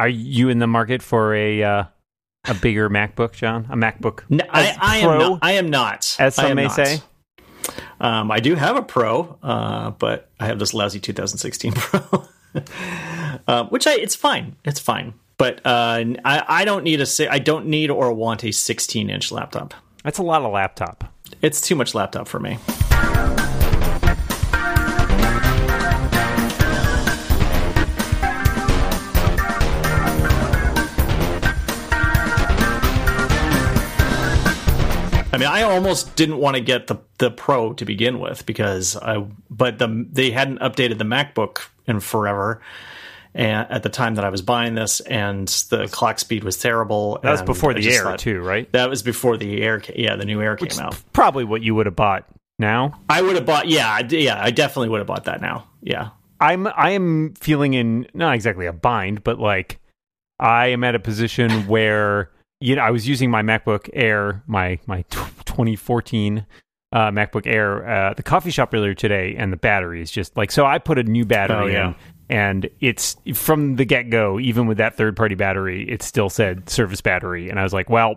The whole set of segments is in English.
Are you in the market for a uh, a bigger MacBook, John? A MacBook? No, I, I am not. I am not. As some I may not. say. Um, I do have a Pro, uh, but I have this lousy 2016 Pro, uh, which I it's fine. It's fine. But uh, I, I don't need a I don't need or want a 16 inch laptop. That's a lot of laptop. It's too much laptop for me. I mean, I almost didn't want to get the the Pro to begin with because I, but the they hadn't updated the MacBook in forever, and at the time that I was buying this, and the clock speed was terrible. That was before the Air thought- too, right? That was before the Air, yeah, the new Air came out. Probably what you would have bought now. I would have bought, yeah, yeah, I definitely would have bought that now. Yeah, I'm I am feeling in not exactly a bind, but like I am at a position where you know I was using my MacBook Air, my my 2014 uh, MacBook Air, uh, the coffee shop earlier today, and the battery is just like so. I put a new battery Oh, yeah. in, and it's from the get go. Even with that third party battery, it still said service battery, and I was like, well.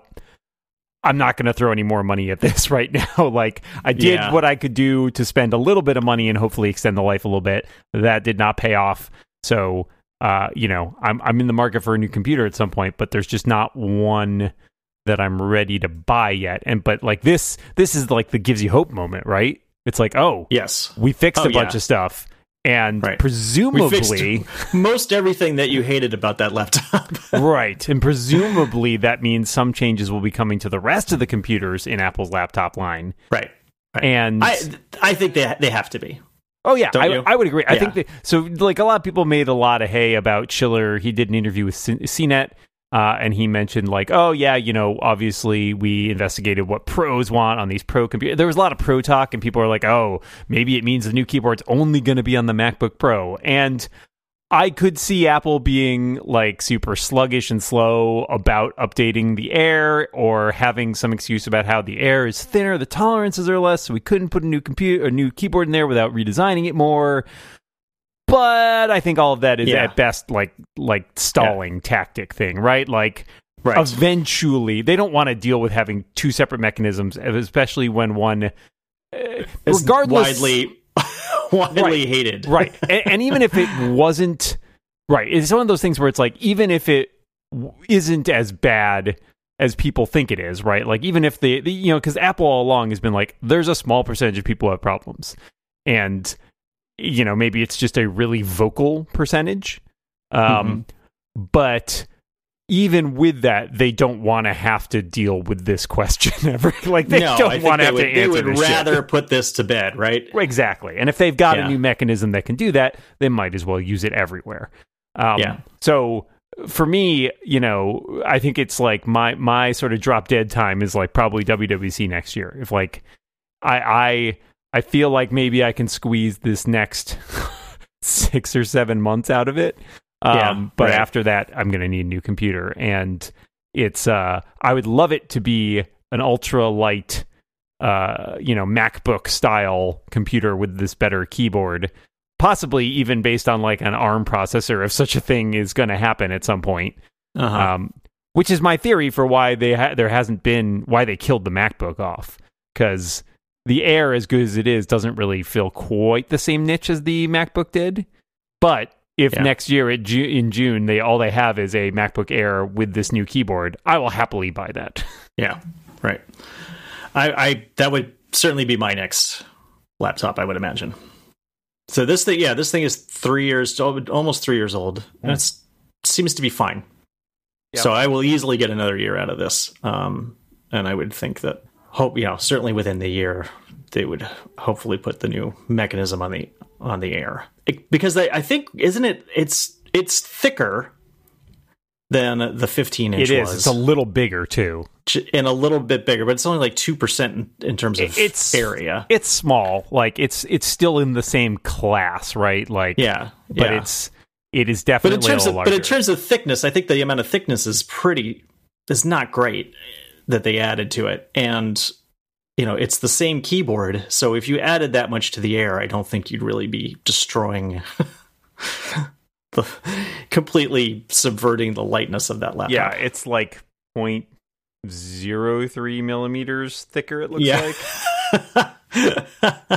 I'm not going to throw any more money at this right now. like I did Yeah. what I could do to spend a little bit of money and hopefully extend the life a little bit. That did not pay off. So, uh, you know, I'm I'm in the market for a new computer at some point, but there's just not one that I'm ready to buy yet. And but like this this is like the gives you hope moment, right? It's like, oh, yes, we fixed Oh, a bunch yeah. of stuff and Right. presumably most everything that you hated about that laptop. right and presumably that means some changes will be coming to the rest of the computers in apple's laptop line right, right. and I I think they they have to be. Oh yeah I. I would agree. I think that so like a lot of people made a lot of hay about Schiller he did an interview with C- cnet uh, and he mentioned like oh yeah you know obviously we investigated what pros want on these pro computers there was a lot of pro talk and people are like oh maybe it means the new keyboard's only going to be on the macbook pro. And I could see Apple being like super sluggish and slow about updating the Air or having some excuse about how the Air is thinner, the tolerances are less, so we couldn't put a new computer, a new keyboard in there without redesigning it more. But I think all of that is Yeah. at best like like stalling tactic thing, right? Like Right. eventually they don't want to deal with having two separate mechanisms, especially when one uh, regardless widely widely Right. hated. right. And, and even if it wasn't right it's one of those things where it's like even if it isn't as bad as people think it is right? Like even if the, the you know because apple all along has been like there's a small percentage of people who have problems. And you know maybe it's just a really vocal percentage. Um but even with that they don't want to have to deal with this question ever like they no, don't want to have would, to they would this shit. rather put this to bed, right? Exactly. And if they've got Yeah. a new mechanism that can do that, they might as well use it everywhere. Um, Yeah. So for me, you know, I think it's like my my sort of drop dead time is like probably WWDC next year. If like I I I feel like maybe I can squeeze this next six or seven months out of it. Um, Yeah, but right. after that, I'm going to need a new computer, and it's uh, I would love it to be an ultra light, uh, you know, MacBook style computer with this better keyboard, possibly even based on like an ARM processor, if such a thing is going to happen at some point. Uh-huh. Um, which is my theory for why they ha- there hasn't been why they killed the MacBook off because the Air, as good as it is, doesn't really fill quite the same niche as the MacBook did. But if Yeah. next year at Ju- in June they all they have is a MacBook Air with this new keyboard, I will happily buy that. Yeah, right. I, I that would certainly be my next laptop. I would imagine. So this thing, yeah, this thing is three years, almost three years old, and it seems to be fine. Yep. So I will easily get another year out of this, um, and I would think that hope, you know, certainly within the year they would hopefully put the new mechanism on the on the air It- because they, I think isn't it? It's it's thicker than the 15 inch It is. was It's a little bigger too. and a little bit bigger, but it's only like two percent in, terms of It's area. It's small. Like it's it's still in the same class, right? Like Yeah, but yeah. it's it is but definitely in terms a of larger. but in terms of thickness, I think the amount of thickness is pretty is not great that they added to it, and you know it's the same keyboard. So if you added that much to the air, I don't think you'd really be destroying the completely subverting the lightness of that laptop. Yeah, it's like 0.03 millimeters thicker. It looks Yeah. like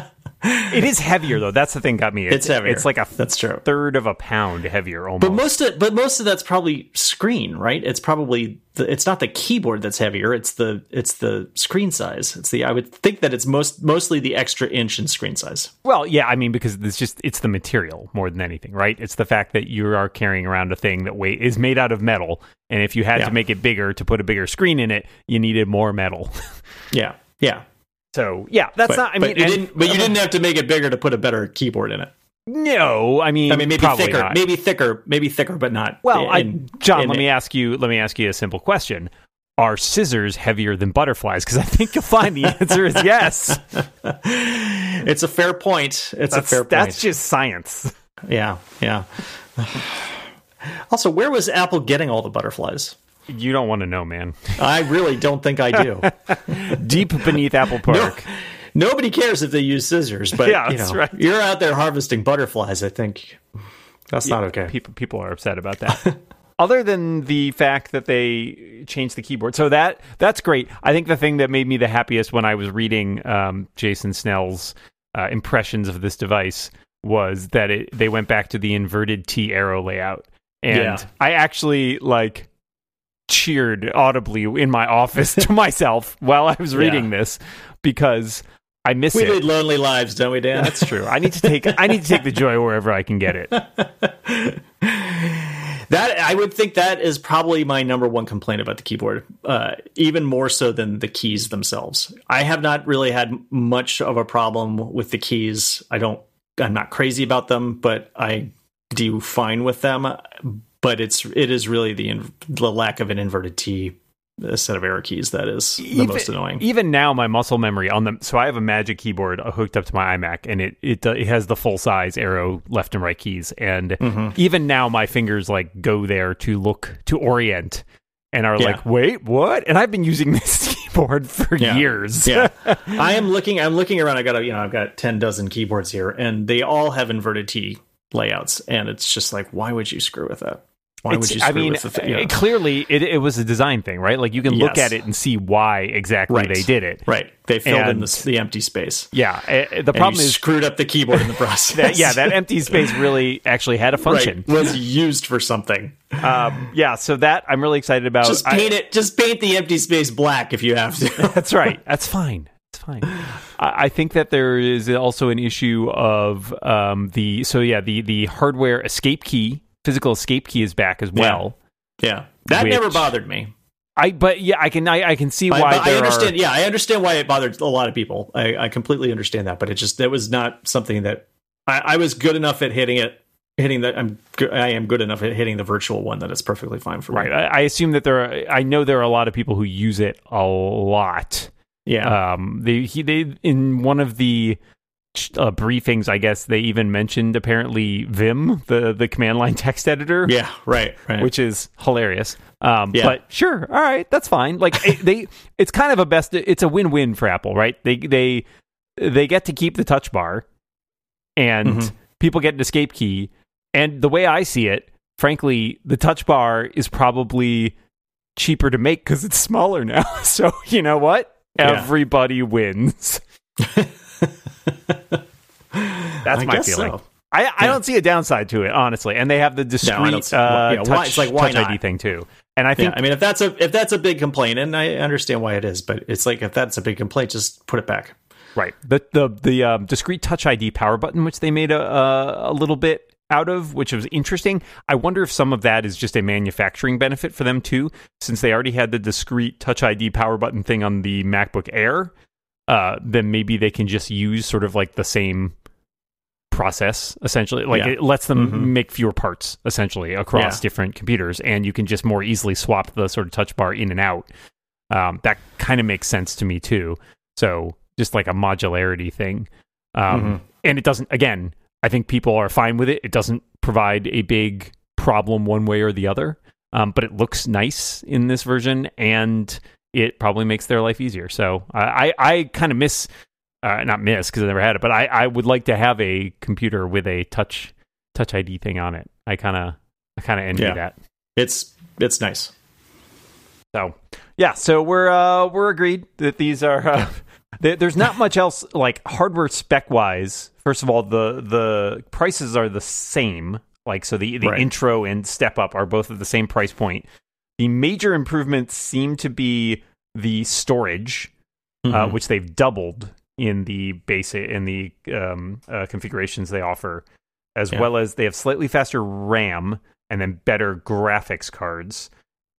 it is heavier though. That's the thing got me. It's heavier. It's like a That's true. third of a pound heavier almost. But most of but most of that's probably screen, right? It's probably the, it's not the keyboard that's heavier. It's the it's the screen size. It's the I would think that it's most mostly the extra inch in screen size. Well, yeah, I mean because it's just it's the material more than anything, right? It's the fact that you are carrying around a thing that weight is made out of metal, and if you had Yeah. to make it bigger to put a bigger screen in it, you needed more metal. Yeah, yeah. So yeah, that's But, not. I but mean, you and- didn't. But you didn't have to make it bigger to put a better keyboard in it. No, I mean, I mean, maybe thicker, not. maybe thicker, maybe thicker, but not. Well, I, John, in let it. me ask you. Let me ask you a simple question: Are scissors heavier than butterflies? Because I think you'll find the answer is yes. It's a fair point. It's That's, a fair point. that's just science. yeah, yeah. also, where was Apple getting all the butterflies? You don't want to know, man. I really don't think I do. Deep beneath Apple Park. Nobody cares if they use scissors, but Yeah, you know, right. you're out there harvesting butterflies. I think that's not okay. People people are upset about that. Other than the fact that they changed the keyboard, so that that's great. I think the thing that made me the happiest when I was reading um, Jason Snell's uh, impressions of this device was that it, they went back to the inverted T arrow layout, and Yeah. I actually like cheered audibly in my office to myself while I was reading this because I miss We it. lead lonely lives, don't we, Dan? That's true. I need to take I need to take the joy wherever I can get it. That I would think that is probably my number one complaint about the keyboard, uh, even more so than the keys themselves. I have not really had much of a problem with the keys. I don't. I'm not crazy about them, but I do fine with them. But it's it is really the in, the lack of an inverted T uh, set of arrow keys that is the most annoying. Even now, my muscle memory on them. So I have a Magic keyboard hooked up to my iMac, and it it, uh, it has the full size arrow left and right keys. And Mm-hmm. even now, my fingers like go there to look to orient, and are Yeah. like, wait, what? And I've been using this keyboard for Yeah. years. yeah i am looking i'm looking around i got a you know i've got 10 dozen keyboards here and they all have inverted t layouts and it's just like why would you screw with that why It's- would you screw I mean, with the th- you know? uh, clearly it, it was a design thing, right? Like you can look at it and see why exactly Right. they did it. right they filled in the, the empty space Yeah. uh, The and problem you is screwed up the keyboard in the process that yeah, that empty space really actually had a function. right, was used for something Um, yeah, so that I'm really excited about. just I- paint it just paint the empty space black if you have to That's right. That's fine. It's fine. I, I think that there is also an issue of um, the so yeah the the hardware escape key, physical escape key is back as well. yeah that Which- never bothered me I but yeah I can I, I can see I, why I understand. are. Yeah, I understand why it bothered a lot of people. I, I completely understand that, but it just that was not something that I, I was good enough at hitting it. Hitting that, I'm go- I am good enough at hitting the virtual one that it's perfectly fine for me. Right. I, I assume that there are. I know there are a lot of people who use it a lot. Yeah. Um, they he they in one of the uh, briefings, I guess they even mentioned apparently Vim, the the command line text editor. yeah. Right. Right. which is hilarious. Um, Yeah. But sure, all right, that's fine. Like it, they, it's kind of a best. It's a win-win for Apple, right? They they they get to keep the touch bar, and Mhm. people get an escape key. And the way I see it, frankly, the touch bar is probably cheaper to make because it's smaller now. So you know what? Yeah. Everybody wins. That's I my feeling. so. I, I Yeah. don't see a downside to it, honestly. And they have the discrete see- uh, yeah, why- touch, it's like, why touch ID thing too. And I Yeah, think I mean, if that's a if that's a big complaint, and I understand why it is, but it's like if that's a big complaint, just put it back. right the the the um, discrete touch ID power button, which they made a, a a little bit out of, which was interesting. I wonder if some of that is just a manufacturing benefit for them too, since they already had the discrete touch ID power button thing on the MacBook Air. Uh, then maybe they can just use sort of like the same process essentially like Yeah. it lets them Mhm. make fewer parts essentially across Yeah. different computers and you can just more easily swap the sort of touch bar in and out um, that kind of makes sense to me too so just like a modularity thing um, Mhm. and it doesn't again i think people are fine with it it doesn't provide a big problem one way or the other um, but it looks nice in this version and it probably makes their life easier so i i, I kind of miss uh, not miss because i never had it but I, I would like to have a computer with a touch touch id thing on it I kind of I kind of envy Yeah. that. It's it's nice. So yeah, so we're uh, we're agreed that these are. Uh, there's not much else like hardware spec wise. First of all, the the prices are the same. Like so, the the Right. intro and step up are both at the same price point. The major improvements seem to be the storage, uh, Mhm. which they've doubled in the basic in the um, uh, configurations they offer, as Yeah. well as they have slightly faster RAM and then better graphics cards.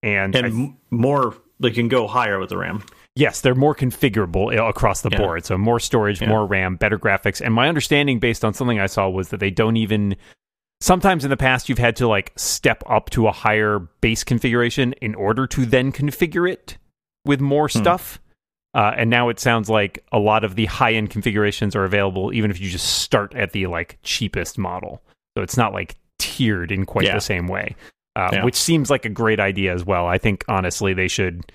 And, and m more they can go higher with the RAM. Yes, they're more configurable uh, across the Yeah. board. So more storage, Yeah. more RAM, better graphics. And my understanding based on something I saw was that they don't even sometimes in the past you've had to like step up to a higher base configuration in order to then configure it with more Hmm. stuff. Uh, and now it sounds like a lot of the high end configurations are available even if you just start at the like cheapest model. So it's not like tiered in quite Yeah. the same way, uh, Yeah. which seems like a great idea as well. I think honestly they should,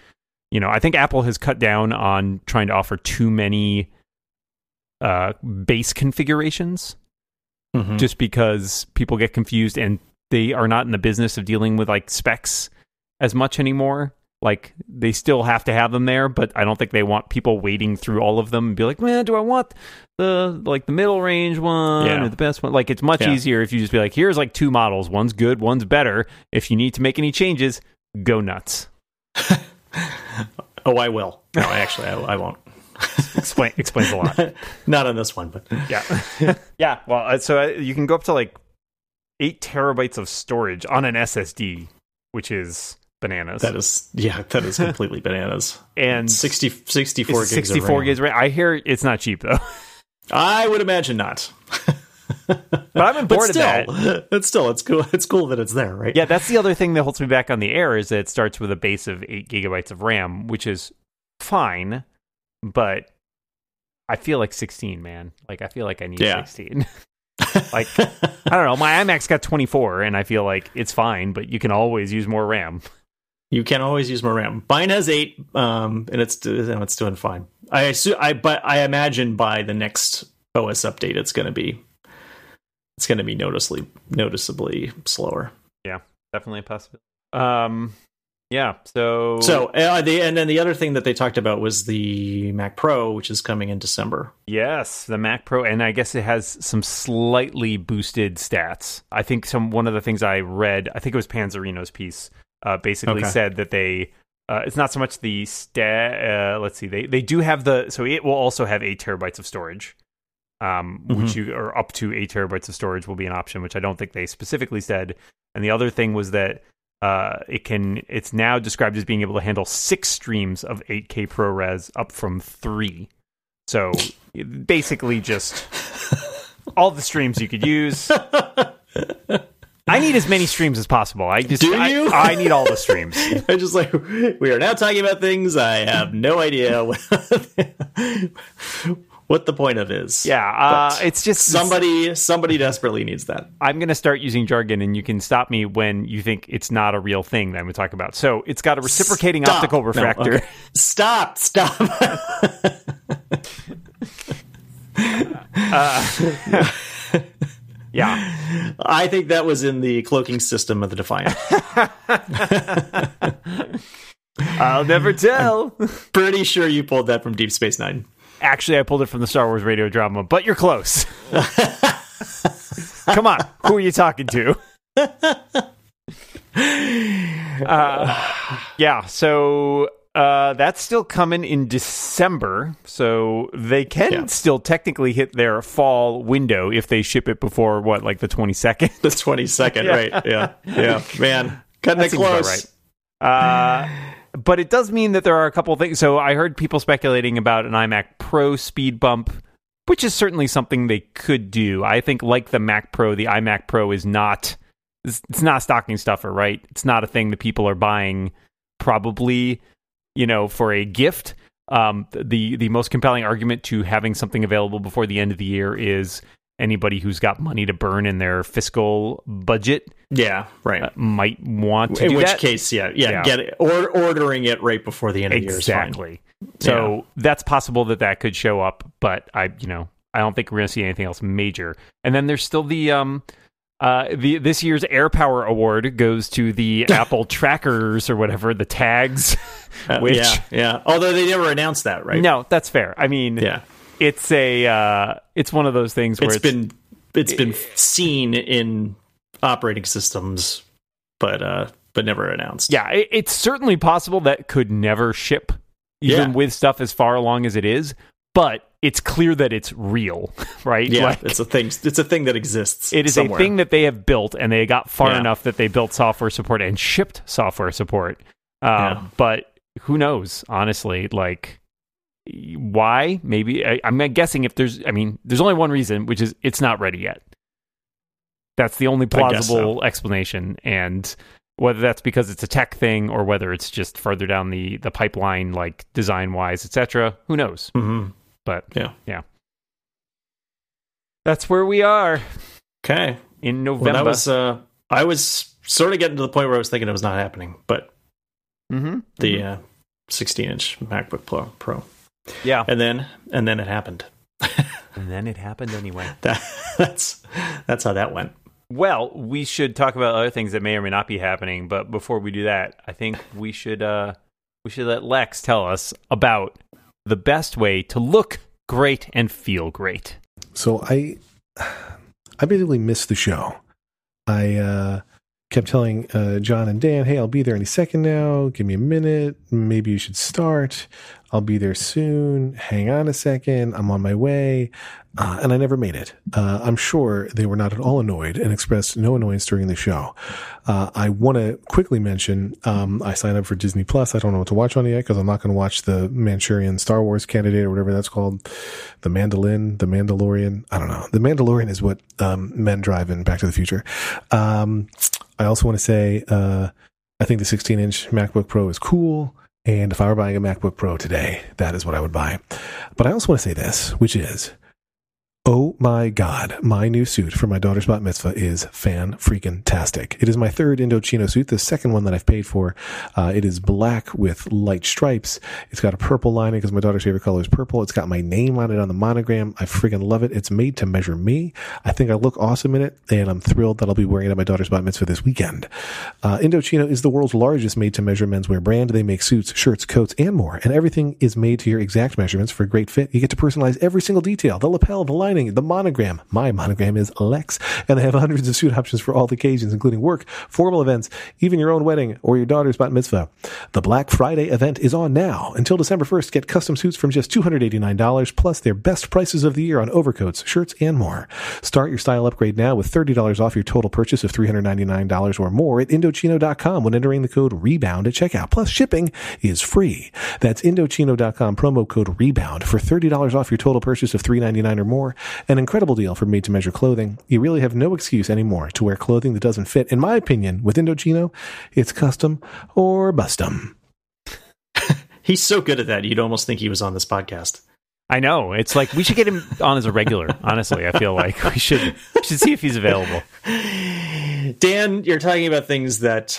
you know, I think Apple has cut down on trying to offer too many uh, base configurations Mhm. just because people get confused and they are not in the business of dealing with like specs as much anymore. Like they still have to have them there, but I don't think they want people wading through all of them and be like, man, do I want the like the middle range one Yeah. or the best one? Like it's much Yeah. easier if you just be like, here's like two models, one's good, one's better. If you need to make any changes, go nuts. Oh, I will. No, actually, I, I won't. Explain explains a lot. Not on this one, but Yeah. yeah. Well, uh, so uh, you can go up to like eight terabytes of storage on an SSD, which is bananas. that is yeah, that is completely bananas. and 60, 64 it's gigs. of 64 RAM. gigs. RAM. I hear it's not cheap though, I would imagine not. but I'm on But board of that. still, it's still it's cool. It's cool that it's there, right? Yeah, that's the other thing that holds me back on the Air is that it starts with a base of eight gigabytes of RAM, which is fine, but I feel like 16, man. Like I feel like I need Yeah. 16. like I don't know, my iMac's got 24, and I feel like it's fine, but you can always use more RAM. You can always use more RAM. Mine has eight, um, and it's it's doing fine. I assume, I but I imagine by the next OS update, it's going to be it's going to be noticeably noticeably slower. Yeah, definitely a possibility. Um, yeah. So So, uh, the and then the other thing that they talked about was the Mac Pro, which is coming in December. Yes, the Mac Pro, and I guess it has some slightly boosted stats. I think some one of the things I read, I think it was Panzarino's piece, uh, basically Okay. said that they. Uh, it's not so much the stat. Uh, let's see, they they do have the so it will also have eight terabytes of storage, um, which you or up to eight terabytes of storage will be an option, which I don't think they specifically said. And the other thing was that uh, it can it's now described as being able to handle six streams of 8K ProRes up from three. So basically, just all the streams you could use. I need as many streams as possible. I just Do I- you? I, need all the streams. I'm just like we are now talking about things I have no idea what, what the point of is. Yeah, uh, it's just somebody somebody desperately needs that. I'm going to start using jargon, and you can stop me when you think it's not a real thing that I'm going to talk about. So it's got a reciprocating Stop. optical No, refractor. okay. Stop! Stop! Yeah, I think that was in the cloaking system of the Defiant. I'll never tell. Pretty sure you pulled that from Deep Space Nine. Actually, I pulled it from the Star Wars radio drama, but you're close. Come on, who are you talking to? uh, yeah, so uh, that's still coming in December, so they can Yeah. still technically hit their fall window if they ship it before what, like the twenty second. The twenty second, Yeah. right? Yeah, yeah, man, cutting That it close. right. Uh, but it does mean that there are a couple things. So I heard people speculating about an iMac Pro speed bump, which is certainly something they could do. I think, like the Mac Pro, the iMac Pro is not. It's not stocking stuffer, right? It's not a thing that people are buying, probably, you know, for a gift. Um, the the most compelling argument to having something available before the end of the year is anybody who's got money to burn in their fiscal budget Yeah, right. uh, might want to in do which that. case, yeah, yeah, Yeah. get it or ordering it right before the end of the year exactly. So that's possible that that could show up, but I, you know, I don't think we're going to see anything else major. And then there's still the um Uh, the this year's AirPower Award goes to the Apple trackers or whatever the tags. Uh, which yeah, yeah. Although they never announced that, right? no, that's fair. I mean, Yeah. It's a uh, it's one of those things where It's it's, been it's been seen in operating systems, but uh, but never announced. yeah, it, it's certainly possible that could never ship, even Yeah. with stuff as far along as it is. But it's clear that it's real, right? yeah. Like, it's a thing. It's a thing that exists. It is somewhere. a thing that they have built, and they got far Yeah. enough that they built software support and shipped software support. Um, Yeah. But who knows? Honestly, like why? Maybe I, I'm guessing if there's, I mean, there's only one reason, which is it's not ready yet. That's the only plausible explanation, and whether that's because it's a tech thing or whether it's just further down the the pipeline, like design wise, etc. Who knows? Mhm. But Yeah. Yeah, that's where we are Okay. in Well, November. that was. Uh, I was sort of getting to the point where I was thinking it was not happening, but mm-hmm. the uh, 16 inch MacBook Pro, Pro, yeah, and then and then it happened. and then it happened anyway. That, that's that's how that went. Well, we should talk about other things that may or may not be happening, but before we do that, I think we should uh we should let Lex tell us about the best way to look great and feel great. So I, I basically missed the show. I uh, kept telling uh, John and Dan, "Hey, I'll be there any second now. Give me a minute. Maybe you should start. I'll be there soon. Hang on a second. I'm on my way." Uh, and I never made it. Uh, I'm sure they were not at all annoyed and expressed no annoyance during the show. Uh, I want to quickly mention um, I signed up for Disney Plus. I don't know what to watch on it yet because I'm not going to watch the Manchurian Star Wars candidate or whatever that's called. The Mandolin, the Mandalorian. I don't know. The Mandalorian is what um, men drive in Back to the Future. Um, I also want to say uh, I think the 16 inch MacBook Pro is cool. And if I were buying a MacBook Pro today, that is what I would buy. But I also want to say this, which is Oh my God, my new suit for my daughter's bat mitzvah is fan freaking tastic. It is my third Indochino suit, the second one that I've paid for. Uh, it is black with light stripes. It's got a purple lining because my daughter's favorite color is purple. It's got my name on it on the monogram. I freaking love it. It's made to measure me. I think I look awesome in it, and I'm thrilled that I'll be wearing it at my daughter's bat mitzvah this weekend. Uh, Indochino is the world's largest made to measure menswear brand. They make suits, shirts, coats, and more, and everything is made to your exact measurements for a great fit. You get to personalize every single detail the lapel, the lining, the monogram. My monogram is Lex, and they have hundreds of suit options for all occasions, including work, formal events, even your own wedding or your daughter's bat mitzvah. The Black Friday event is on now. Until December 1st, get custom suits from just $289, plus their best prices of the year on overcoats, shirts, and more. Start your style upgrade now with $30 off your total purchase of $399 or more at Indochino.com when entering the code REBOUND at checkout. Plus, shipping is free. That's Indochino.com promo code REBOUND for $30 off your total purchase of $399 or more. An incredible deal for made to measure clothing. You really have no excuse anymore to wear clothing that doesn't fit. In my opinion, with Indochino, it's custom or bustum. He's so good at that. You'd almost think he was on this podcast. I know. It's like we should get him on as a regular, honestly. I feel like we should we should see if he's available. Dan, you're talking about things that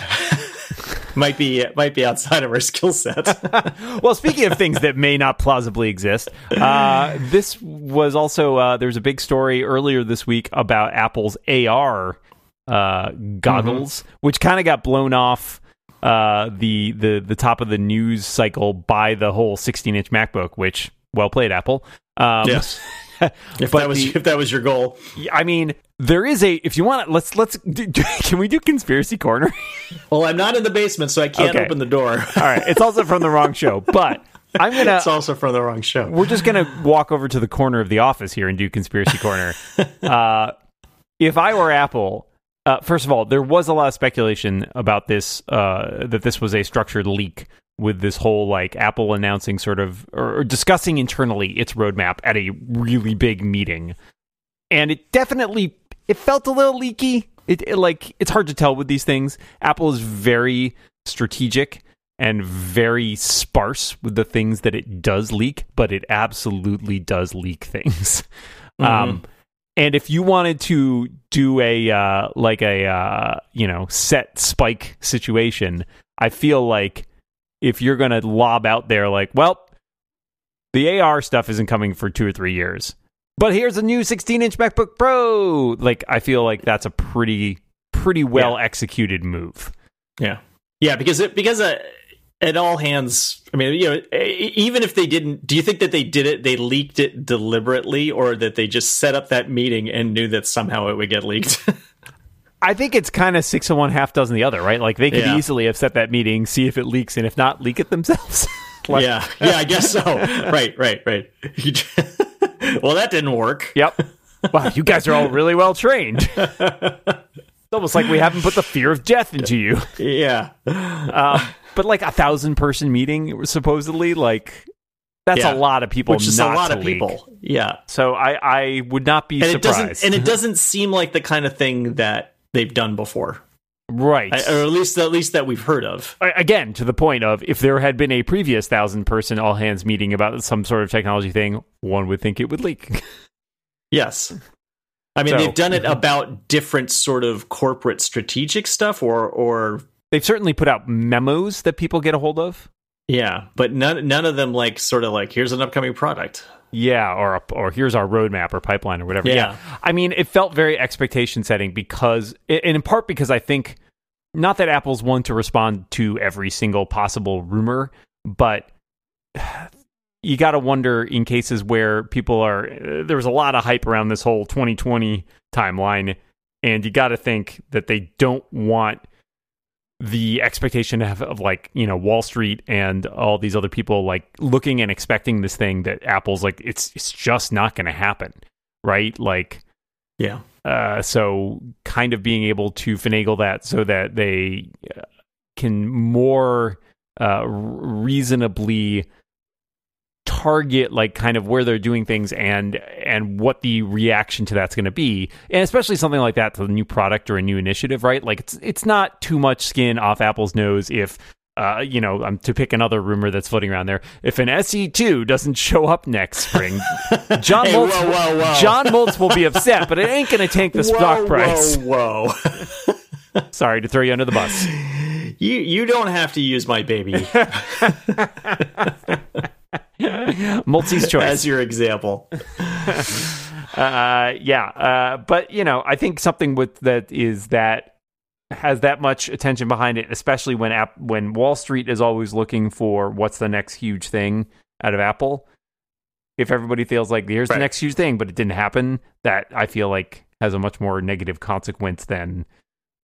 might be might be outside of our skill set. well, speaking of things that may not plausibly exist, uh, this was also uh, there was a big story earlier this week about Apple's AR uh, goggles, which kind of got blown off uh, the the the top of the news cycle by the whole 16 inch MacBook, which well played, Apple. Um, yes. If that was the- if that was your goal, I mean, there is a if you want let's let's do, can we do conspiracy corner? well, I'm not in the basement, so I can't Okay. open the door. All right, it's also from the wrong show, but I'm gonna it's also from the wrong show. we're just gonna walk over to the corner of the office here and do conspiracy corner. uh, if I were Apple, uh, first of all, there was a lot of speculation about this uh, that this was a structured leak with this whole like Apple announcing sort of or, or discussing internally its roadmap at a really big meeting, and it definitely it felt a little leaky. It, it like it's hard to tell with these things. Apple is very strategic and very sparse with the things that it does leak, but it absolutely does leak things. Um, and if you wanted to do a uh, like a uh, you know set spike situation, I feel like if you're going to lob out there like, well, the AR stuff isn't coming for two or three years. but here's a new 16 inch MacBook Pro. Like, I feel like that's a pretty, pretty well executed move. Yeah, yeah, because it because uh, at all hands, I mean, you know, even if they didn't, do you think that they did it? They leaked it deliberately, or that they just set up that meeting and knew that somehow it would get leaked? I think it's kind of six of one, half dozen the other, right? Like they could Yeah. easily have set that meeting, see if it leaks, and if not, leak it themselves. Like- yeah, yeah, I guess so. right, right, right. well, that didn't work. Yep. Wow, you guys are all really well trained. it's almost like we haven't put the fear of death into you. Yeah, Um, but like a thousand person meeting, supposedly, like that's Yeah. a lot of people. which is a lot of leak. people. Yeah, So I, I would not be and it surprised. doesn't and it doesn't seem like the kind of thing that they've done before, right. I, or at least at least that we've heard of. Again to the point of if there had been a previous thousand person all hands meeting about some sort of technology thing one would think it would leak Yes. I mean, So- they've done it mm-hmm. about different sort of corporate strategic stuff, or or they've certainly put out memos that people get a hold of yeah, but none none of them like sort of like here's an upcoming product. Yeah or or here's our roadmap or pipeline or whatever Yeah. i mean it felt very expectation setting because and in part because i think not that apple's one to respond to every single possible rumor but you got to wonder in cases where people are uh, there was a lot of hype around this whole 2020 timeline and you got to think that they don't want the expectation of, of like you know Wall Street and all these other people like looking and expecting this thing that Apple's like it's it's just not going to happen right? Like Yeah, uh, so kind of being able to finagle that so that they uh, can more uh, reasonably target like kind of where they're doing things and and what the reaction to that's going to be and especially something like that to a new product or a new initiative right like it's it's not too much skin off apple's nose if uh, you know, um, to pick another rumor that's floating around there, if an SE2 doesn't show up next spring, John Hey, Moltz, whoa, whoa, whoa. John Moltz will be upset, but it ain't going to tank the stock price. Whoa, whoa. Sorry to throw you under the bus. you you don't have to use my baby Moltzy's choice. as your example. uh, yeah, uh, but you know, I think something with that is that has that much attention behind it, especially when app when Wall Street is always looking for what's the next huge thing out of Apple. If everybody feels like here's Right. the next huge thing, but it didn't happen, that I feel like has a much more negative consequence than,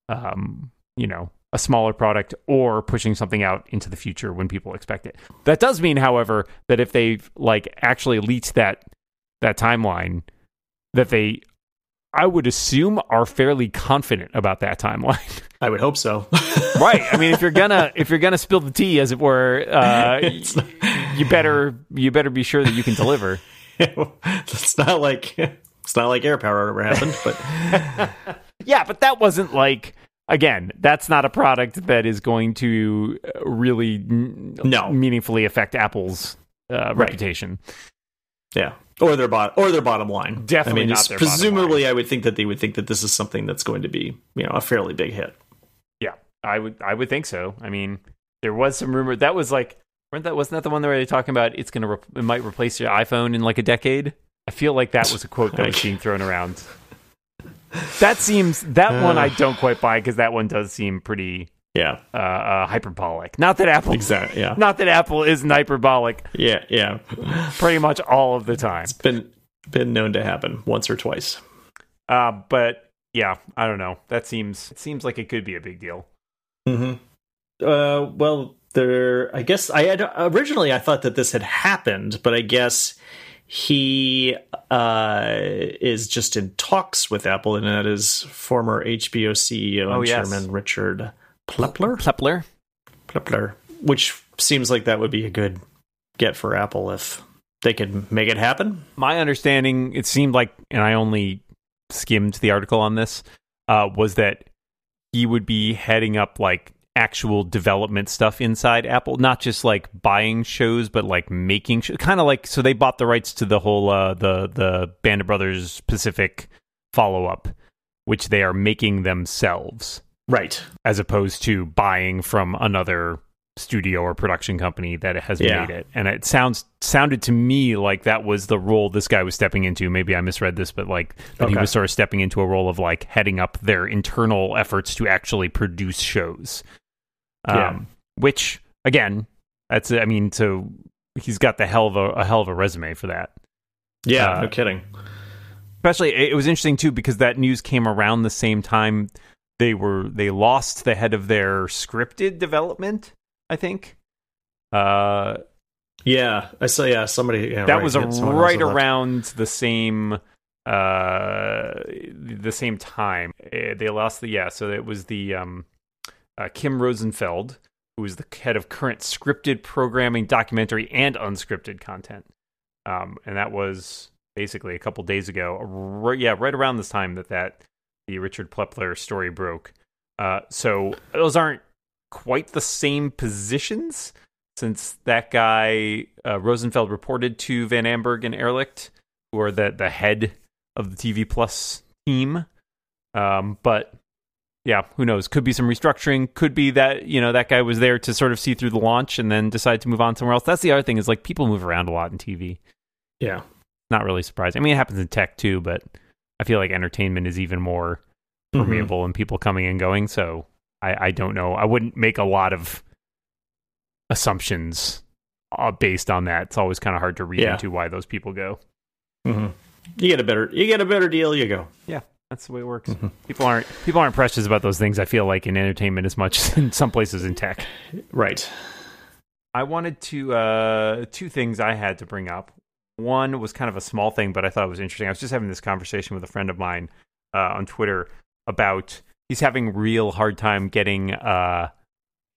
um, you know, a smaller product or pushing something out into the future when people expect it. That does mean, however, that if they've like actually leaked that that timeline, that they, I would assume, are fairly confident about that timeline. I would hope so. right. I mean, if you're gonna if you're gonna spill the tea, as it were, uh, you better you better be sure that you can deliver. it's not like it's not like AirPower ever happened, but Yeah, but that wasn't like again. That's not a product that is going to uh, really n- No. meaningfully affect Apple's uh, reputation. yeah, or their bot or their bottom line. Definitely I mean, not bottom presumably, I would think that they would think that this is something that's going to be you know a fairly big hit. Yeah, I would I would think so. I mean, there was some rumor that was like weren't that wasn't that the one they were talking about it's gonna re- it might replace your iPhone in like a decade? I feel like that was a quote that was being thrown around. That seems that one I don't quite buy because that one does seem pretty Yeah, uh, uh, hyperbolic. Not that Apple, exactly. Yeah, not that Apple isn't hyperbolic yeah, yeah. pretty much all of the time. It's been been known to happen once or twice. Uh, but yeah, I don't know. That seems it seems like it could be a big deal. Mm-hmm. Uh, well, there. I guess I had originally I thought that this had happened, but I guess he uh, is just in talks with Apple, and that is former HBO CEO and Oh, yes. chairman Richard Plepler. Plepler. Plepler, which seems like that would be a good get for Apple if they could make it happen. my understanding, it seemed like, and I only skimmed the article on this, uh, was that he would be heading up like actual development stuff inside Apple, not just like buying shows, but like making shows. Kind of like so they bought the rights to the whole uh, the the Band of Brothers Pacific follow up, which they are making themselves Right. as opposed to buying from another studio or production company that has Yeah. made it. And it sounds sounded to me like that was the role this guy was stepping into. Maybe I misread this, but like that he was sort of stepping into a role of like heading up their internal efforts to actually produce shows. Um, Yeah. which again, that's I mean, so he's got the hell of a, a hell of a resume for that. Yeah, Uh, no kidding. especially it was interesting too because that news came around the same time they were they lost the head of their scripted development i think uh Yeah, I saw. Yeah, somebody. Yeah, that right, was a, right had left. around the same uh the same time Eh, they lost the yeah so it was the um uh, kim rozenfeld who is the head of current scripted programming documentary and unscripted content um and that was basically a couple days ago right, yeah right around this time that that the richard plepler story broke uh so those aren't quite the same positions since that guy uh, Rozenfeld reported to Van Amburg and Erlicht, who are the the head of the TV Plus team. Um, but yeah, who knows? Could be some restructuring. Could be that you know that guy was there to sort of see through the launch and then decide to move on somewhere else. That's the other thing is like people move around a lot in TV. Yeah, Not really surprising. I mean, it happens in tech too, but I feel like entertainment is even more Mhm. permeable and people coming and going. So I, I don't know. I wouldn't make a lot of assumptions uh, based on that. It's always kind of hard to read Yeah. into why those people go. Mhm. You get a better. You get a better deal. You go. That's the way it works. Mhm. People aren't people aren't precious about those things. I feel like in entertainment as much as in some places in tech. Right. I wanted to uh, two things I had to bring up. One was kind of a small thing, but I thought it was interesting. I was just having this conversation with a friend of mine uh, on Twitter about he's having real hard time getting uh,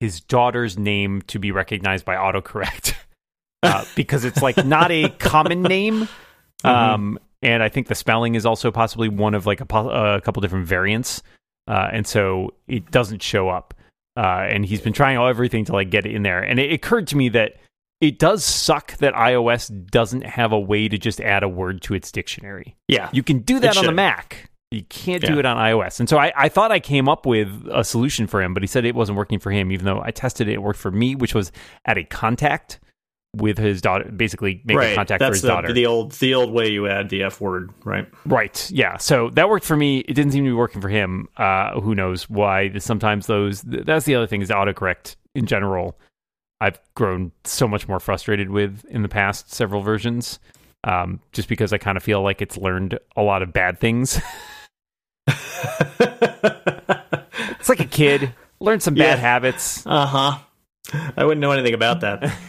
his daughter's name to be recognized by autocorrect uh, because it's like not a common name. Um, and I think the spelling is also possibly one of like a, po- a couple different variants, uh, and so it doesn't show up. Uh, and he's been trying all everything to like get it in there. And it occurred to me that it does suck that iOS doesn't have a way to just add a word to its dictionary. Yeah. You can do that on the. Mac. You can't do Yeah. it on iOS. And so I, I thought I came up with a solution for him, but he said it wasn't working for him, even though I tested it, it worked for me, which was add a contact with his daughter, basically making right. contact for his the, daughter. the old the old way you add the F word. Right. Right. Yeah. So that worked for me. It didn't seem to be working for him. Uh, who knows why? Sometimes those. th- That's the other thing is autocorrect in general. I've grown so much more frustrated with in the past several versions, um, just because I kind of feel like it's learned a lot of bad things. it's like a kid learned some bad Yeah. habits. Uh huh. I wouldn't know anything about that.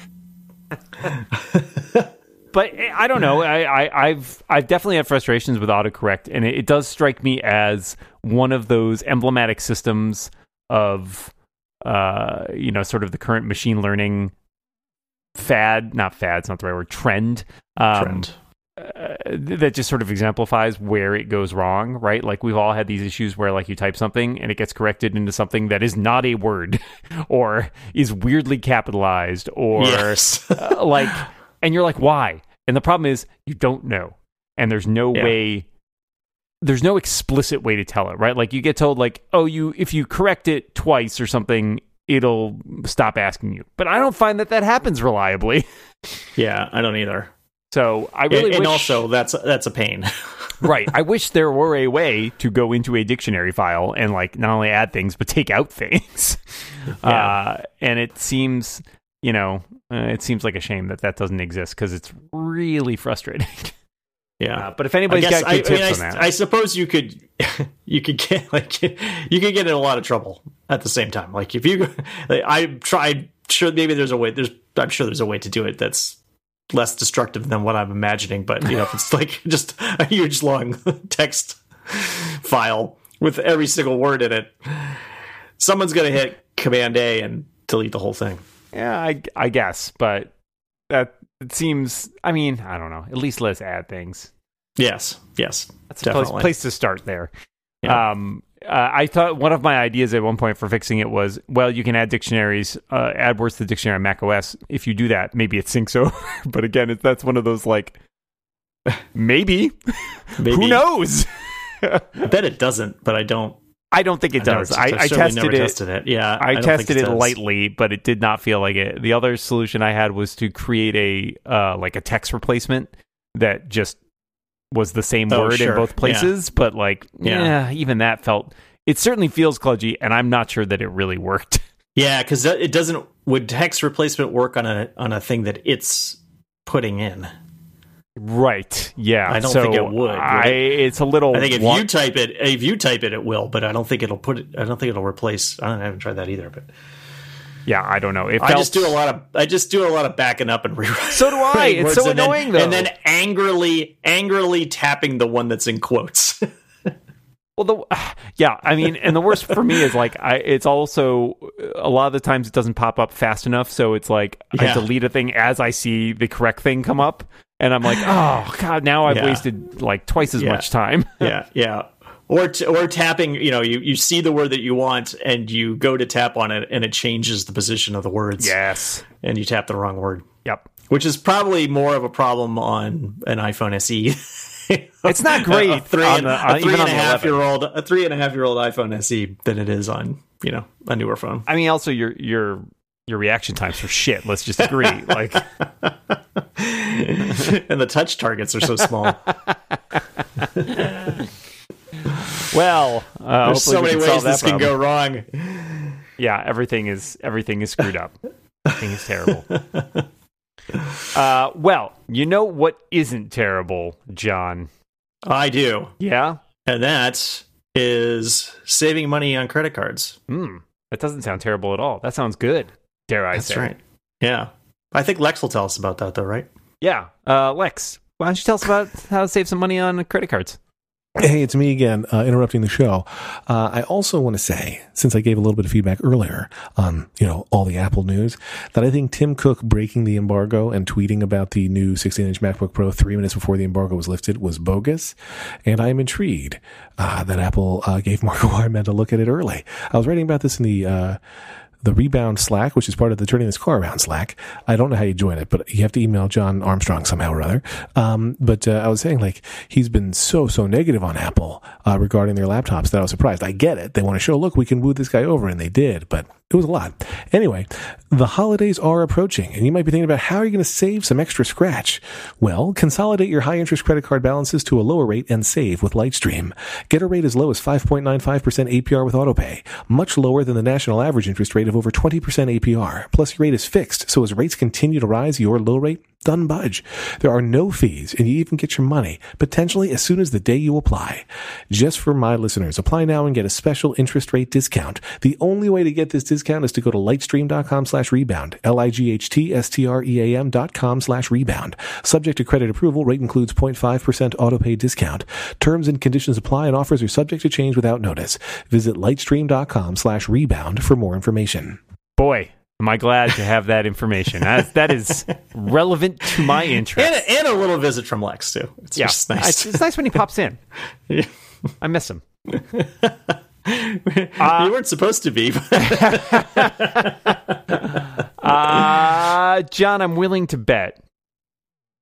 but eh, I don't know. I, I've I've definitely had frustrations with autocorrect, and it, it does strike me as one of those emblematic systems of, uh, you know, sort of the current machine learning fad. Not fad. It's not the right word. Trend. Um, Trend. Uh, that just sort of exemplifies where it goes wrong, right? Like we've all had these issues where like you type something and it gets corrected into something that is not a word or is weirdly capitalized or yes. uh, like and you're like why and the problem is you don't know and there's no Yeah. way there's no explicit way to tell it right like you get told like oh you if you correct it twice or something it'll stop asking you but i don't find that that happens reliably yeah. I don't either. So i really and, and wish also that's that's a pain. right i wish there were a way to go into a dictionary file and like not only add things but take out things Yeah. uh, and it seems you know uh, it seems like a shame that that doesn't exist because it's really frustrating yeah. Uh, but if anybody's I guess got I, good I, mean, tips I, on that I suppose you could you could get like you could get in a lot of trouble at the same time. Like if you like, I tried sure maybe there's a way there's I'm sure there's a way to do it that's less destructive than what I'm imagining, but you know if it's like just a huge long text file with every single word in it, someone's going to hit command A and delete the whole thing. yeah I, I guess but that it seems i mean i don't know at least let's add things Yes. Yes. that's a place, place to start there Yeah. um uh, I thought one of my ideas at one point for fixing it was, well, you can add dictionaries, uh, add words to the dictionary on Mac OS. If you do that, maybe it syncs over. but again, it, that's one of those like, maybe. Maybe. Who knows? I bet it doesn't, but I don't I don't think it does. I, I tested never it. tested it. Yeah, I, don't tested it does. lightly, but it did not feel like it. The other solution I had was to create a uh, like a text replacement that just was the same Oh, word in both places, but like Yeah. yeah, even that felt it certainly feels kludgy, and I'm not sure that it really worked. Yeah, because it doesn't. Would text replacement work on a on a thing that it's putting in? right? Yeah, I don't so think it would, would I, it? it's a little. I think if you type it, if you type it, it will. But I don't think it'll put it. I don't think it'll replace. I, don't, I haven't tried that either. But yeah, I don't know. It I just do a lot of. I just do a lot of backing up and rewriting. So do I. It's so and then- annoying, though. And then angrily, angrily tapping the one that's in quotes. Well, the yeah, I mean, and the worst for me is like I. It's also a lot of the times it doesn't pop up fast enough, so it's like I delete a thing as I see the correct thing come up, and I'm like, oh god, now I've Yeah. wasted like twice as Yeah. much time. yeah, yeah. Or t- or tapping. You know, you you see the word that you want, and you go to tap on it, and it changes the position of the words. yes. and you tap the wrong word. Yep. which is probably more of a problem on an iPhone SE. It's not great a three, on and, the- a on- uh, three even and a half 11. year old, a three and a half year old iPhone SE than it is on you know a newer phone. I mean, also your your your reaction times are shit. Let's just agree. like, and the touch targets are so small. well, uh, There's so many ways this can go wrong. yeah, everything is everything is screwed up. everything is terrible. Uh, well, you know what isn't terrible, John? I do, Yeah. and that is saving money on credit cards. Hmm. That doesn't sound terrible at all. That sounds good. Dare I That's say? right. Yeah, I think Lex will tell us about that though, right? Yeah. Uh, Lex, why don't you tell us about how to save some money on credit cards? Hey, it's me again, uh, interrupting the show. Uh, I also want to say, since I gave a little bit of feedback earlier on, you know, all the Apple news, that I think Tim Cook breaking the embargo and tweeting about the new 16-inch MacBook Pro three minutes before the embargo was lifted was bogus, and I am intrigued uh, that Apple uh, gave Marco Arment a look at it early. I was writing about this in the. The Rebound Slack, which is part of the Turning This Car Around Slack. I don't know how you join it, but you have to email John Armstrong somehow or other. Um, but uh, I was saying, like, he's been so, so negative on Apple uh, regarding their laptops that I was surprised. I get it. They want to show, look, we can woo this guy over, and they did, but it was a lot. Anyway, the holidays are approaching, and you might be thinking about how are you going to save some extra scratch? Well, consolidate your high interest credit card balances to a lower rate and save with Lightstream. Get a rate as low as 5.95% APR with AutoPay, much lower than the national average interest rate of over 20% APR. Plus, your rate is fixed, so as rates continue to rise, your low rate doesn't budge. There are no fees, and you even get your money, potentially as soon as the day you apply. Just for my listeners, apply now and get a special interest rate discount. The only way to get this discount is to go to lightstream.com slash rebound, L-I-G-H-T-S-T-R-E-A-M dot com slash rebound. Subject to credit approval, rate includes 0.5% autopay discount. Terms and conditions apply and offers are subject to change without notice. Visit lightstream.com slash rebound for more information. Boy, am I glad to have that information. That, that is relevant to my interest. And, and a little visit from Lex too. It's yeah, just nice. It's, it's nice when he pops in. Yeah. I miss him. you weren't supposed to be. Uh, John, I'm willing to bet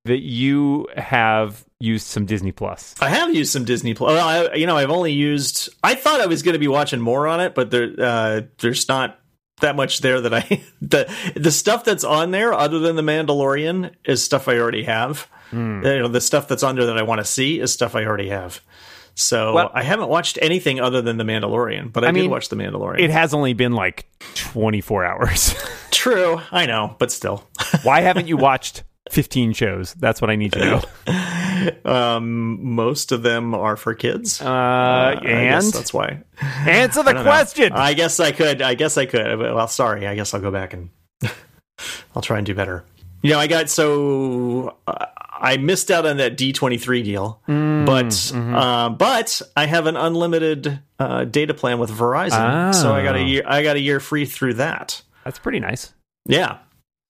that you have used some Disney Plus. I have used some Disney Plus. Well, I, you know, I've only used. I thought I was going to be watching more on it, but there, uh, there's not that much there that I the the stuff that's on there other than the Mandalorian is stuff I already have. Hmm. You know, the stuff that's on there that I want to see is stuff I already have. So Well- I haven't watched anything other than the Mandalorian, but I, I did watch the Mandalorian. It has only been like 24 hours. True, I know, but still. Why haven't you watched 15 shows? That's what I need to know. um, most of them are for kids. Uh, guess and that's why. answer the I don't know. question. I guess I could. I guess I could. Well, sorry. I guess I'll go back and I'll try and do better. You know, I got so uh, I missed out on that D twenty three deal, Mm, but mm-hmm. uh, but I have an unlimited uh, data plan with Verizon, so I got a Ah. year. I got a year free through that. That's pretty nice. Yeah,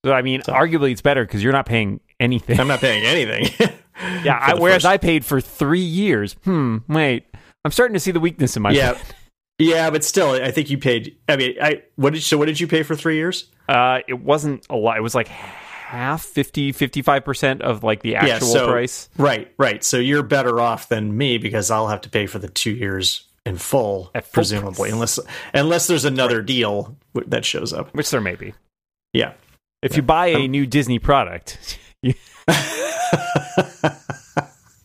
So, I mean, arguably it's better because you're not paying anything. I'm not paying anything. yeah, I, whereas first- I paid for three years. Hmm, wait. I'm starting to see the weakness in my yeah, yeah, but still, I think you paid. I mean, I what did so what did you pay for three years? Uh, it wasn't a lot. It was like half, 50, 55% of like the actual so- price. Right, right. So you're better off than me because I'll have to pay for the two years in full, full presumably, price. unless unless there's another deal that shows up. which there may be. Yeah. If you buy a new Disney product, you,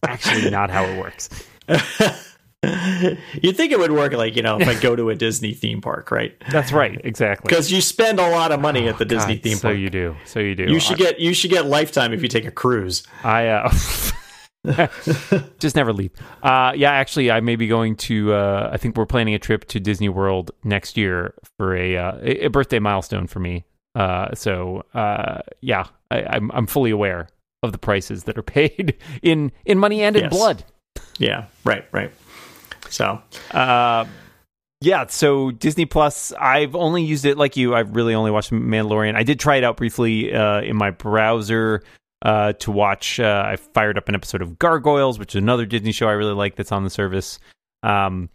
actually not how it works. You'd think it would work like, you know, if I go to a Disney theme park, right? That's right, exactly. Because you spend a lot of money at the Disney God, theme park. so you do, so you do. You should get you should get lifetime if you take a cruise. I uh, just never leave. Uh, yeah, actually, I may be going to. Uh, I think we're planning a trip to Disney World next year for a uh, a a birthday milestone for me. Uh, so uh, yeah, I, I'm I'm fully aware of the prices that are paid in in money and in Yes. blood. Yeah, right, right. So Uh, yeah, so Disney Plus, I've only used it like you. I've really only watched Mandalorian. I did try it out briefly uh, in my browser uh, to watch. Uh, I fired up an episode of Gargoyles, which is another Disney show I really like that's on the service, um,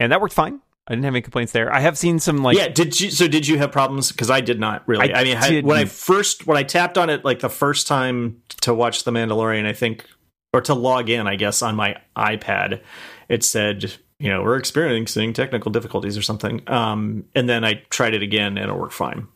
and that worked fine. I didn't have any complaints there. I have seen some like yeah, did you? So did you have problems? Because I did not really. I I, mean, I, when I first when I tapped on it like the first time to watch The Mandalorian, I think, or to log in, I guess on my iPad, it said, you know, we're experiencing technical difficulties or something. Um, and then I tried it again, and it worked fine.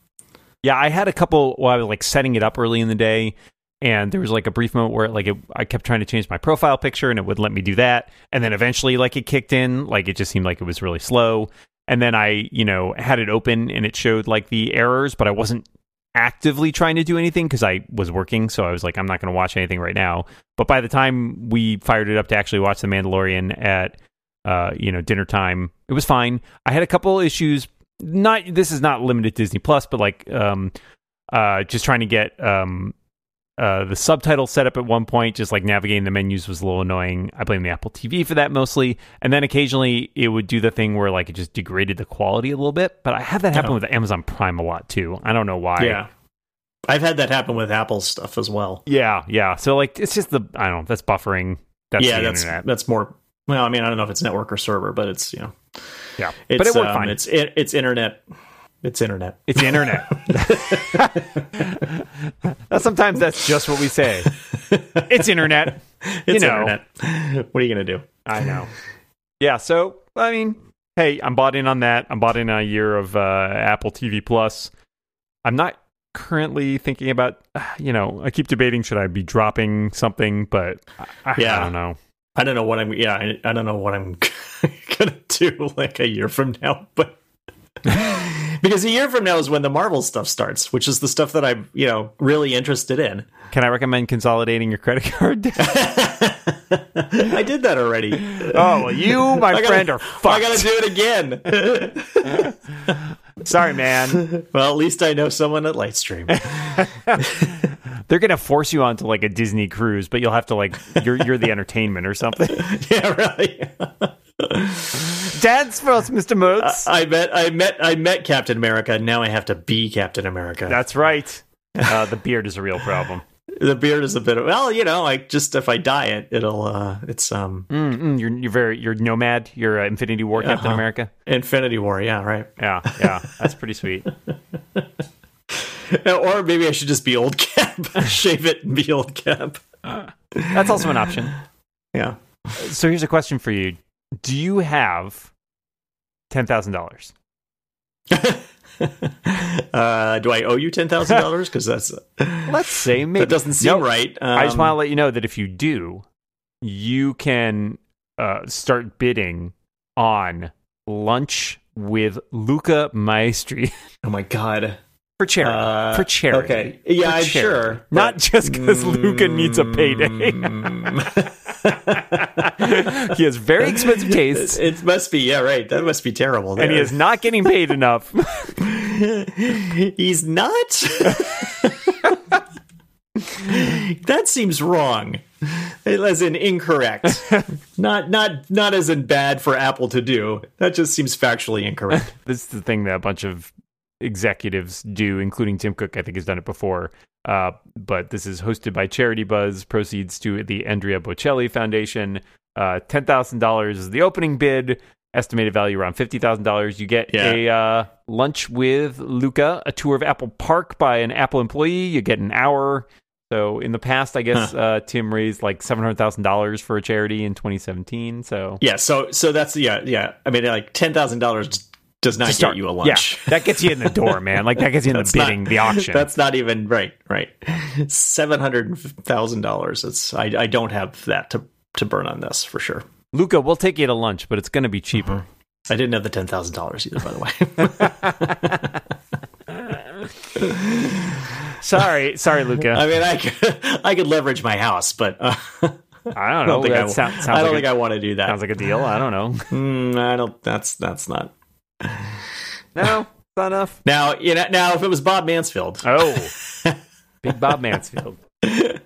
Yeah, I had a couple while I was like setting it up early in the day, and there was like a brief moment where like it, I kept trying to change my profile picture and it wouldn't let me do that, and then eventually like it kicked in, like it just seemed like it was really slow, and then I you know had it open and it showed like the errors, but I wasn't actively trying to do anything because I was working, so I was like I'm not going to watch anything right now. But by the time we fired it up to actually watch The Mandalorian at uh, you know dinner time, it was fine. I had a couple issues. Not this is not limited Disney Plus, but like um uh just trying to get um uh the subtitle setup at one point, just like navigating the menus was a little annoying. I blame the Apple TV for that mostly. And then occasionally it would do the thing where like it just degraded the quality a little bit. But I have that happen Oh. with Amazon Prime a lot too. I don't know why. Yeah, I've had that happen with Apple stuff as well. Yeah, yeah. So like it's just the I don't know, that's buffering. That's yeah, the that's internet. that's more. Well, I mean, I don't know if it's network or server, but it's you know, yeah. it's, but it worked um, fine. It's it, it's internet. It's internet. It's internet. That's- sometimes that's just what we say. It's internet. It's know. internet. What are you gonna do? I know. Yeah, so I mean, hey, I'm bought in on that. I'm bought in on a year of uh, Apple TV Plus. I'm not currently thinking about, you know, I keep debating should I be dropping something, but I, I Yeah. don't know. I don't know what I'm. Yeah, I, I don't know what I'm gonna do like a year from now, but because a year from now is when the Marvel stuff starts, which is the stuff that I'm you know really interested in. Can I recommend consolidating your credit card? I did that already. oh, well, you, my gotta- friend, are fucked. I gotta do it again. Sorry, man. well, at least I know someone at Lightstream. They're gonna force you onto like a Disney cruise, but you'll have to like you're you're the entertainment or something. yeah, really. Dance for us, Mr. Moltz. I met, I met, I met Captain America. Now I have to be Captain America. That's right. Uh, the beard is a real problem. the beard is a bit of well, you know, like just if I dye it, it'll, uh, it's um, Mm-mm, you're you're very you're nomad. You're uh, Infinity War Captain Uh-huh. America. Infinity War. Yeah, right. Yeah, yeah, that's pretty sweet. Or maybe I should just be old Cap, shave it and be old Cap. That's also an option. Yeah. So here's a question for you: Do you have ten thousand dollars? uh, do I owe you ten thousand dollars? Because that's Let's say maybe that doesn't seem No, right. I just Um, want to let you know that if you do, you can uh, start bidding on lunch with Luca Maestri Oh my god. For charity. Uh, for charity. Okay. Yeah, For I'm sure. Not just because Luca needs a payday. Mm. he has very expensive tastes, it must be. Yeah, right. That must be terrible. and he is not getting paid enough. He's not. that seems wrong. As in incorrect. not not not as in bad for Apple to do. That just seems factually incorrect. this is the thing that a bunch of executives do, including Tim Cook. I think has done it before. Uh, but this is hosted by Charitybuzz. Proceeds to the Andrea Bocelli Foundation. Uh, Ten thousand dollars is the opening bid. Estimated value around fifty thousand dollars. You get Yeah. a uh, lunch with Luca, a tour of Apple Park by an Apple employee. You get an hour So in the past, I guess uh, Tim raised like seven hundred thousand dollars for a charity in 2017. So Yeah, so so that's yeah yeah. I mean, like ten thousand dollars does not start- get you a lunch. Yeah, that gets you in the door, man. Like that gets you in the That's not- bidding, the auction. That's not even right. Right, seven hundred thousand dollars. It's I, I don't have that to to burn on this for sure. Luca, we'll take you to lunch, but it's going to be cheaper. I didn't have the ten thousand dollars either, by the way. Sorry, sorry, Luca. I mean, I could, I could leverage my house, but uh, I don't I know. don't think I, that sound- sounds I don't like think a, I want to do that. sounds like a deal. I don't know. Mm, I don't. That's that's not. No, it's not enough. Now you know. Now, if it was Bob Mansfield, Oh, big Bob Mansfield. I,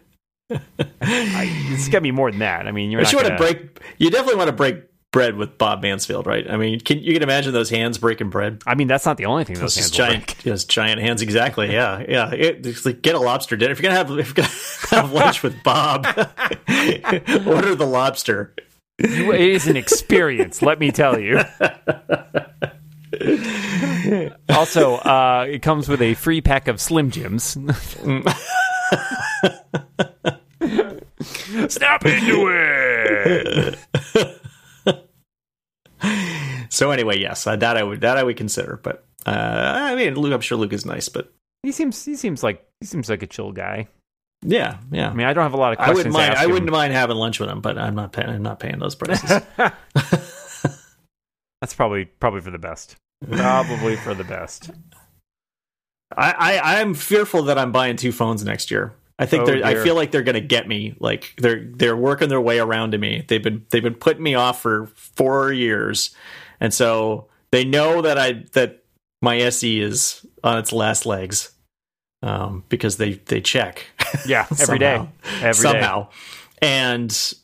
it's got to be more than that. I mean, you're but not you want gonna, to break. You definitely want to break bread with Bob Mansfield, right? I mean, can you can imagine those hands breaking bread? I mean, that's not the only thing those Those hands will giant, those giant hands. Exactly. Yeah, yeah. It, it's like get a lobster dinner if you're gonna have if you're gonna have lunch with Bob. order the lobster. It is an experience, let me tell you. also, uh, it comes with a free pack of Slim Jims. Snap into it. So anyway, yes, uh, that I would that I would consider. But uh, I mean, Luke, I'm sure Luke is nice, but He seems he seems like he seems like a chill guy. yeah, yeah. I mean, I don't have a lot of I wouldn't mind. To ask I him. wouldn't mind having lunch with him, but I'm not paying. I'm not paying those prices. That's probably probably for the best. Probably for the best. I, I I'm fearful that I'm buying two phones next year. I think Oh, they're. I feel like they're going to get me. Like they're they're working their way around to me. They've been they've been putting me off for four years, and so they know that I that my SE is on its last legs, um, because they they check Yeah, every day, Somehow. every day. somehow, and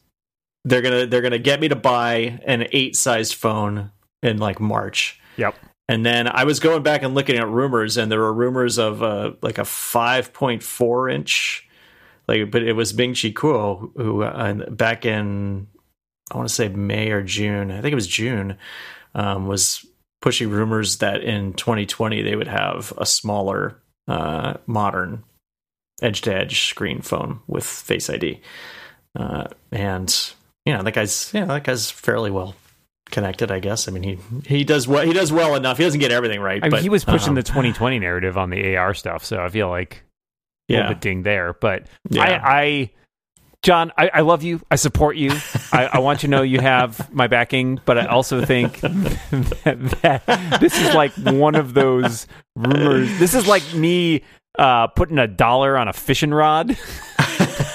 they're gonna they're gonna get me to buy an eight sized phone in like March. Yep. And then I was going back and looking at rumors, and there were rumors of uh, like a 5.4 inch, like, but it was Ming-Chi Kuo who uh, back in I want to say May or June, I think it was June, um, was pushing rumors that in 2020 they would have a smaller, uh, modern edge to edge screen phone with Face ID, uh, and you know that guy's yeah that guy's fairly well connected, I guess. I mean, he he does well. He does well enough. He doesn't get everything right. I mean, but, he was pushing um, the 2020 narrative on the AR stuff, so I feel like a yeah. little bit ding there. But Yeah. I, I, John, I, I love you. I support you. I, I want you to know you have my backing, but I also think that, that this is like one of those rumors. This is like me uh, putting a dollar on a fishing rod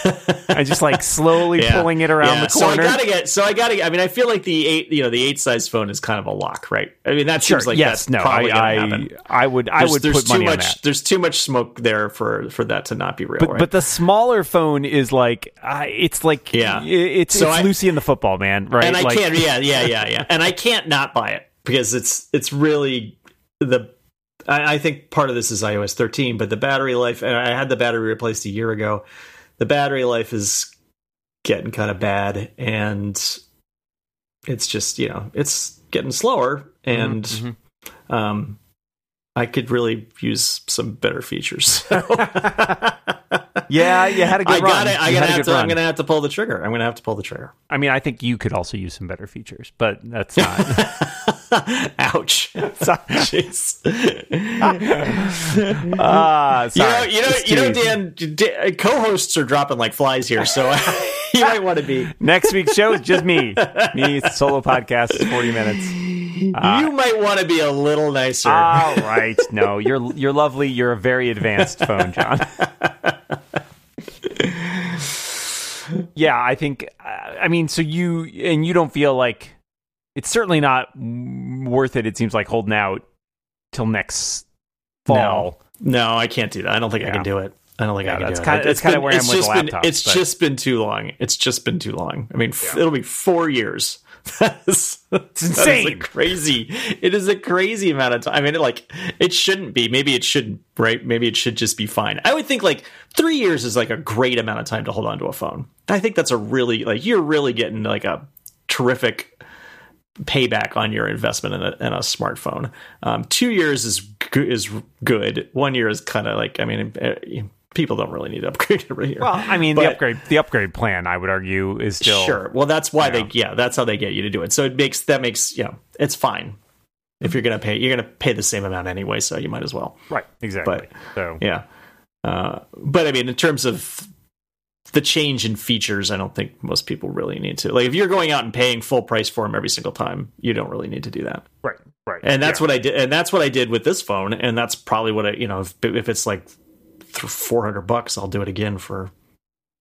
and just like slowly Yeah. pulling it around Yeah, the corner. So I gotta get. So I gotta. I mean, I feel like the eight. You know, the eight size phone is kind of a lock, right? I mean, that sure. seems like yes. that's No. probably I. I, I would. I There's, would there's put too money on much. that. There's too much smoke there for for that to not be real. But right? but the smaller phone is like uh, it's like Yeah. it's So it's I- Lucy in the football man, right? and I like, can't. Yeah, yeah, yeah, yeah. And I can't not buy it because it's it's really the. I, I think part of this is iOS 13, but the battery life. And I had the battery replaced a year ago. The battery life is getting kind of bad, and it's just you know it's getting slower, and Mhm, um, I could really use some better features. Yeah, you had a good I run. got it. I gotta have to. I'm gonna have to pull the trigger. I'm gonna have to pull the trigger. I mean, I think you could also use some better features, but that's not. Ouch. Jeez. Ah, You know, you know, you know, easy. Dan. Co-hosts are dropping like flies here, so you might want to be. Next week's show is just me. Me solo podcast, is forty minutes. you might want to be a little nicer. All right, no, you're you're lovely. You're a very advanced phone, John. yeah, I think. uh, I mean, so you and you don't feel like it's certainly not worth it. It seems like holding out till next fall. no, I can't do that. I don't think I can do it. I don't think Yeah, I can that's do kinda- it. that's It's kinda been- where I am it's with just the been, It's but- just been too long. It's just been too long. I mean, f- it'll be four years. That's it's insane. crazy. It is a crazy amount of time. I mean, it, like it shouldn't be. Maybe it shouldn't. Right? Maybe it should just be fine. I would think like three years is like a great amount of time to hold on to a phone. I think that's a really like you're really getting like a terrific payback on your investment in a, in a smartphone. Um, two years is is good. One year is kind of like I mean, eh, people don't really need to upgrade every year. Well, I mean, But- the upgrade the upgrade plan, I would argue, is still sure. Well, that's why Yeah. they yeah, that's how they get you to do it. So it makes that makes you know it's fine if you're gonna pay you're gonna pay the same amount anyway, so you might as well. right. Exactly. But- so Yeah. Uh, but I mean, in terms of the change in features, I don't think most people really need to. Like, if you're going out and paying full price for them every single time, you don't really need to do that. right, right, And that's Yeah. what I did. And that's what I did with this phone. And that's probably what I, you know, if, if it's like four hundred bucks, I'll do it again for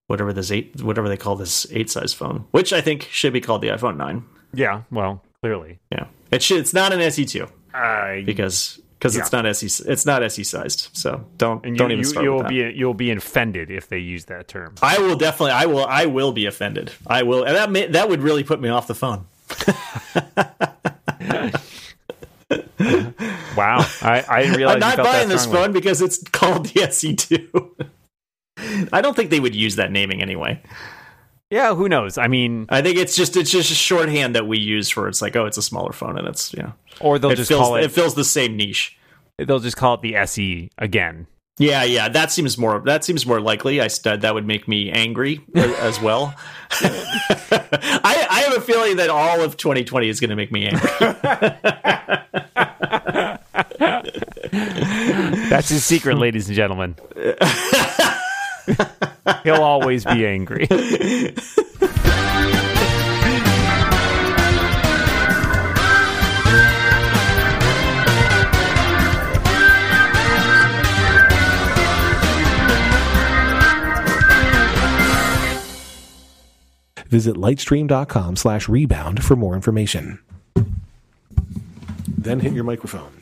whatever this eight, whatever they call this eight size phone, which I think should be called the iPhone nine. yeah. Well, clearly, Yeah, it should. It's not an SE two uh, because because it's not SE. It's not SE sized. So don't and you, don't even you, start you'll be you'll be offended if they use that term. I will definitely. I will. I will be offended. I will, and that may, that would really put me off the phone. Wow, I, I didn't realize I'm not buying this phone because it's called the SE2. I don't think they would use that naming anyway. Yeah, who knows? I mean, I think it's just it's just a shorthand that we use for it's like oh it's a smaller phone and it's yeah or they'll just fills call it, it fills the same niche. they'll just call it the SE again. Yeah, yeah, that seems more that seems more likely. I that would make me angry as well. I, I have a feeling that all of 2020 is going to make me angry. That's his secret, ladies and gentlemen. He'll always be angry. Visit lightstream.com slash rebound for more information. Then hit your microphone.